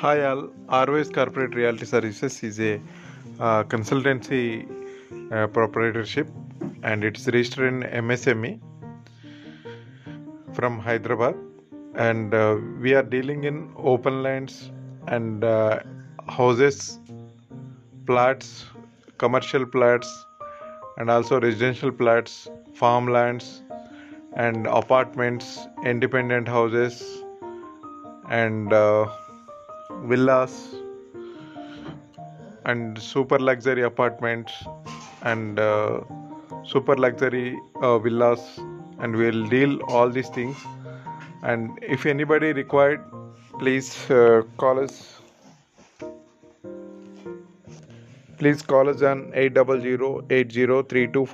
Hi all, Arways Corporate Realty Services is a uh, consultancy uh, proprietorship and it's registered in MSME from Hyderabad and uh, we are dealing in open lands and uh, houses, plats, commercial plats and also residential plats, farmlands and apartments, independent houses and uh, villas and super luxury apartments and uh, super luxury uh, villas and we'll deal all these things. And if anybody required please uh, call us. Please call us on 800 8032